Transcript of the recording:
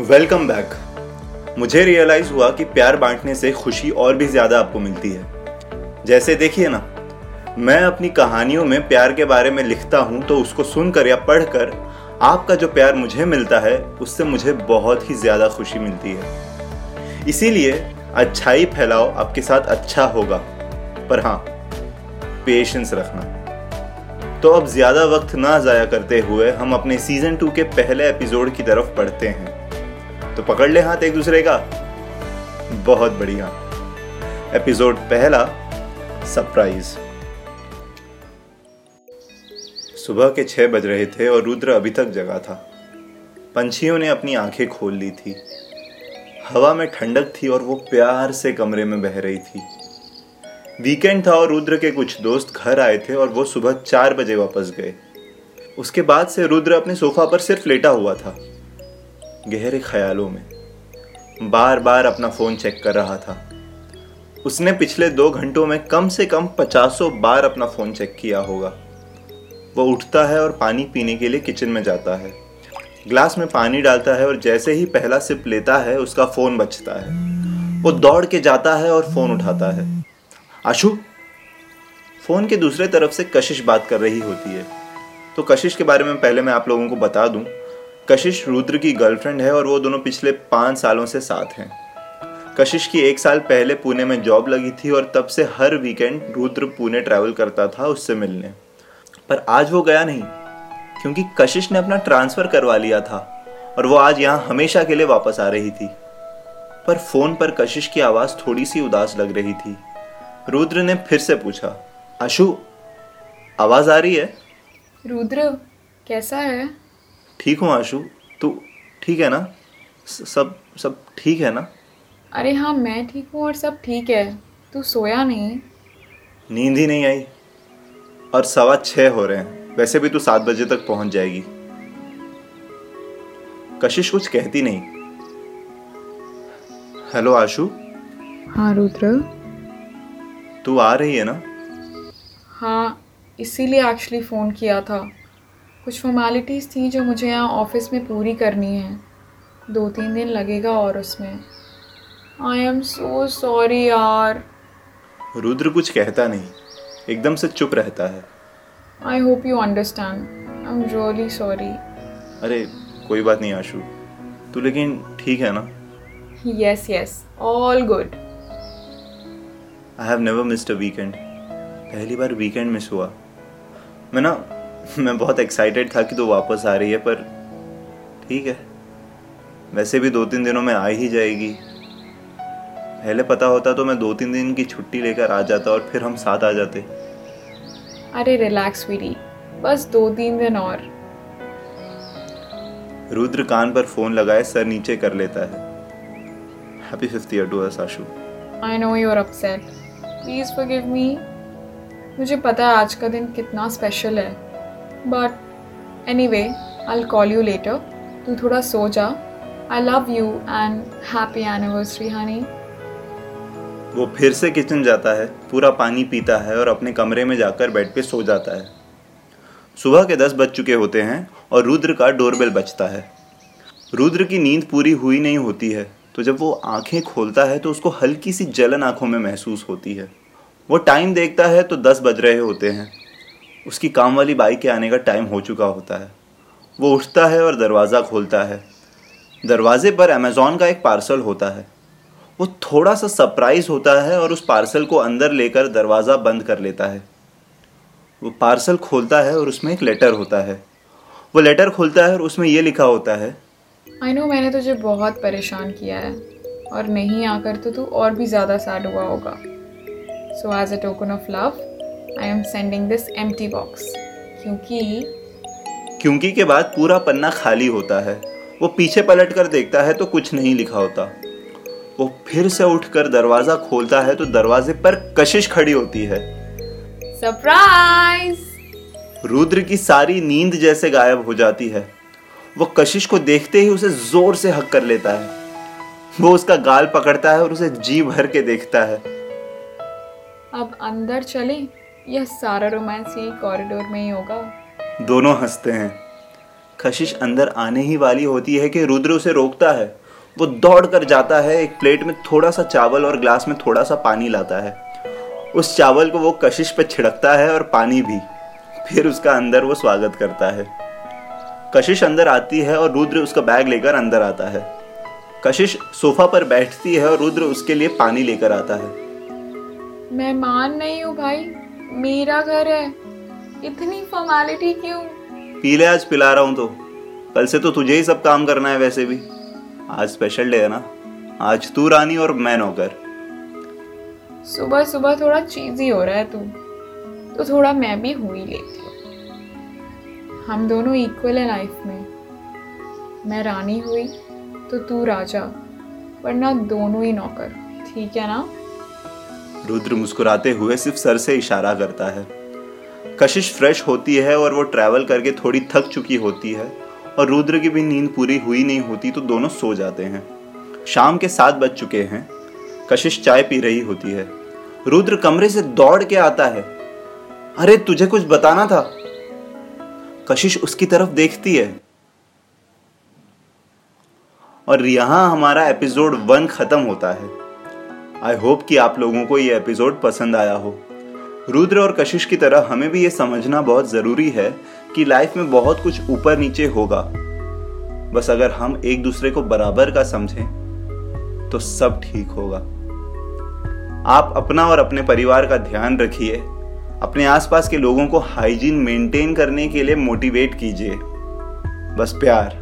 Welcome back मुझे realise हुआ कि प्यार बांटने से खुशी और भी ज़्यादा आपको मिलती है। जैसे देखिए ना, मैं अपनी कहानियों में प्यार के बारे में लिखता हूँ तो उसको सुनकर या पढ़कर आपका जो प्यार मुझे मिलता है, उससे मुझे बहुत ही ज़्यादा खुशी मिलती है। इसीलिए अच्छाई फैलाओ आपके साथ अच्छा होगा। पर हाँ पेशेंस रखना। तो अब ज़्यादा वक्त ना ज़ाया करते हुए हम अपने सीज़न टू के पहले एपिसोड की तरफ़ बढ़ते हैं। तो पकड़ ले हाथ एक दूसरे का। बहुत बढ़िया। एपिसोड पहला सरप्राइज़ सुबह के छह बज रहे थे और रुद्र अभी तक जगा था। पंछियों ने अपनी आँखें खोल ली थी। हवा में ठंडक थी और वो प्यार से कमरे में बह रही थी। वीकेंड था और रुद्र के कुछ दोस्त घर आए थे और वो सुबह चार बजे वापस गए। उसके बाद से रुद्र अपने सोफा पर सिर्फ़ लेटा हुआ था। गहरे ख्यालों में बार बार अपना फ़ोन चेक कर रहा था। उसने पिछले दो घंटों में कम से कम पचासों बार अपना फ़ोन चेक किया होगा। वो उठता है और पानी पीने के लिए किचन में जाता है। ग्लास में पानी डालता है और जैसे ही पहला सिप लेता है, उसका फ़ोन बचता है। वो दौड़ के जाता है और फ़ोन उठाता है। आशु, फ़ोन के दूसरे तरफ़ से कशिश बात कर रही होती है। तो कशिश के बारे में पहले मैं आप लोगों को बता दूँ। कशिश रुद्र की गर्लफ्रेंड है और वो दोनों पिछले पाँच सालों से साथ हैं। कशिश की एक साल पहले पुणे में जॉब लगी थी और तब से हर वीकेंड रुद्र पुणे ट्रैवल करता था उससे मिलने। पर आज वो गया नहीं, क्योंकि कशिश ने अपना ट्रांसफ़र करवा लिया था और वो आज यहाँ हमेशा के लिए वापस आ रही थी। पर फ़ोन पर कशिश की आवाज़ थोड़ी सी उदास लग रही थी। रुद्र ने फिर से पूछा, आशु, आवाज़ आ रही है? रुद्र, कैसा है? ठीक हूँ आशु तू ठीक है ना? सब सब ठीक है ना? अरे हाँ मैं ठीक हूँ और सब ठीक है। तू सोया नहीं? नींद ही नहीं आई। और सवा छः हो रहे हैं। वैसे भी तू सात बजे तक पहुँच जाएगी। कशिश कुछ कहती नहीं। हेलो आशु। हाँ रुद्र। तू आ रही है ना? हाँ इसीलिए एक्चुअली फ़ोन किया था। कुछ फॉर्मेलिटीज़ थी जो मुझे यहाँ ऑफ़िस में पूरी करनी है। दो तीन दिन लगेगा और उसमें। आई एम सो सॉरी यार। रुद्र कुछ कहता नहीं एकदम से चुप रहता है। I hope you understand I am really sorry अरे कोई बात नहीं आशु। तू लेकिन ठीक है ना? Yes yes all good I have never missed a weekend पहली बार वीकेंड मिस हुआ। मैं ना मैं बहुत एक्साइटेड था कि तो वापस आ रही है पर ठीक है। वैसे भी दो तीन दिनों में आ ही जाएगी। पहले पता होता तो मैं दो तीन दिन की छुट्टी लेकर आ जाता और फिर हम साथ आ जाते। अरे रिलैक्स वीरी बस दो तीन दिन और। रुद्र कान पर फ़ोन लगाए सर नीचे कर लेता है। Happy fifth year to us Ashu. I know you are upset please forgive me मुझे पता है आज का दिन कितना स्पेशल है। But anyway I call you later तू थोड़ा सो जा। I love you and happy anniversary honey वो फिर से किचन जाता है, पूरा पानी पीता है और अपने कमरे में जाकर बेड पे सो जाता है। सुबह के दस बज चुके होते हैं और रुद्र का डोरबेल बजता है। रुद्र की नींद पूरी हुई नहीं होती है तो जब वो आँखें खोलता है तो उसको हल्की सी जलन आँखों में महसूस होती है। वो टाइम देखता है तो दस बज रहे होते हैं। उसकी काम वाली बाइक के आने का टाइम हो चुका होता है। वो उठता है और दरवाज़ा खोलता है। दरवाजे पर अमेज़ॉन का एक पार्सल होता है। वो थोड़ा सा सरप्राइज़ होता है और उस पार्सल को अंदर लेकर दरवाज़ा बंद कर लेता है। वो पार्सल खोलता है और उसमें एक लेटर होता है। वो लेटर खोलता है और उसमें ये लिखा होता है आई नो मैंने तुझे बहुत परेशान किया है, और नहीं आकर तो तू और भी ज़्यादा सैड हुआ होगा। So as a token of love I am sending this empty box क्योंकि क्योंकि के बाद पूरा पन्ना खाली होता है। वो पीछे पलट कर देखता है तो कुछ नहीं लिखा होता। वो फिर से उठकर दरवाज़ा खोलता है तो दरवाजे पर कशिश खड़ी होती है। सरप्राइज़ रुद्र की सारी नींद जैसे गायब हो जाती है। वो कशिश को देखते ही उसे ज़ोर से हक कर लेता है। वो उसका गाल पकड़ता है और उसे जी भर के देखता है। अब अंदर चलें। यह सारा रोमांस यही कॉरिडोर में ही होगा। दोनों हँसते हैं। कशिश अंदर आने ही वाली होती है कि रुद्र उसे रोकता है। वो दौड़ कर जाता है एक प्लेट में थोड़ा सा चावल और ग्लास में थोड़ा सा पानी लाता है। उस चावल को वो कशिश पे छिड़कता है और पानी भी। फिर उसका अंदर वो स्वागत करता है। कशिश अंदर आती है और रुद्र उसका बैग लेकर अंदर आता है। कशिश सोफा पर बैठती है और रुद्र उसके लिए पानी लेकर आता है। मैं मान नहीं हूँ भाई। मेरा घर है। इतनी फॉर्मेलिटी क्यों? पीले आज पिला रहा हूँ तो। कल से तो तुझे ही सब काम करना है वैसे भी। आज स्पेशल डे है ना? आज तू रानी और मैं नौकर सुबह सुबह थोड़ा चीजी हो रहा है तू। तो थोड़ा मैं भी हो ही लेती हूँ। हम दोनों इक्वल हैं लाइफ में। मैं रानी हुई तो तू राजा। वरना दोनों ही नौकर। ठीक है ना? रुद्र मुस्कुराते हुए सिर्फ़ सर से इशारा करता है। कशिश फ्रेश होती है और वो ट्रैवल करके थोड़ी थक चुकी होती है और रुद्र की भी नींद पूरी हुई नहीं होती तो दोनों सो जाते हैं। शाम के सात बज चुके हैं। कशिश चाय पी रही होती है। रुद्र कमरे से दौड़ के आता है। अरे, तुझे कुछ बताना था? कशिश उसकी तरफ़ देखती है। और यहाँ हमारा एपिसोड वन खत्म होता है। आई होप कि आप लोगों को ये एपिसोड पसंद आया हो। रुद्र और कशिश की तरह हमें भी ये समझना बहुत ज़रूरी है कि लाइफ में बहुत कुछ ऊपर नीचे होगा। बस अगर हम एक दूसरे को बराबर का समझें तो सब ठीक होगा। आप अपना और अपने परिवार का ध्यान रखिए। अपने आसपास के लोगों को हाइजीन मेंटेन करने के लिए मोटिवेट कीजिए। बस प्यार।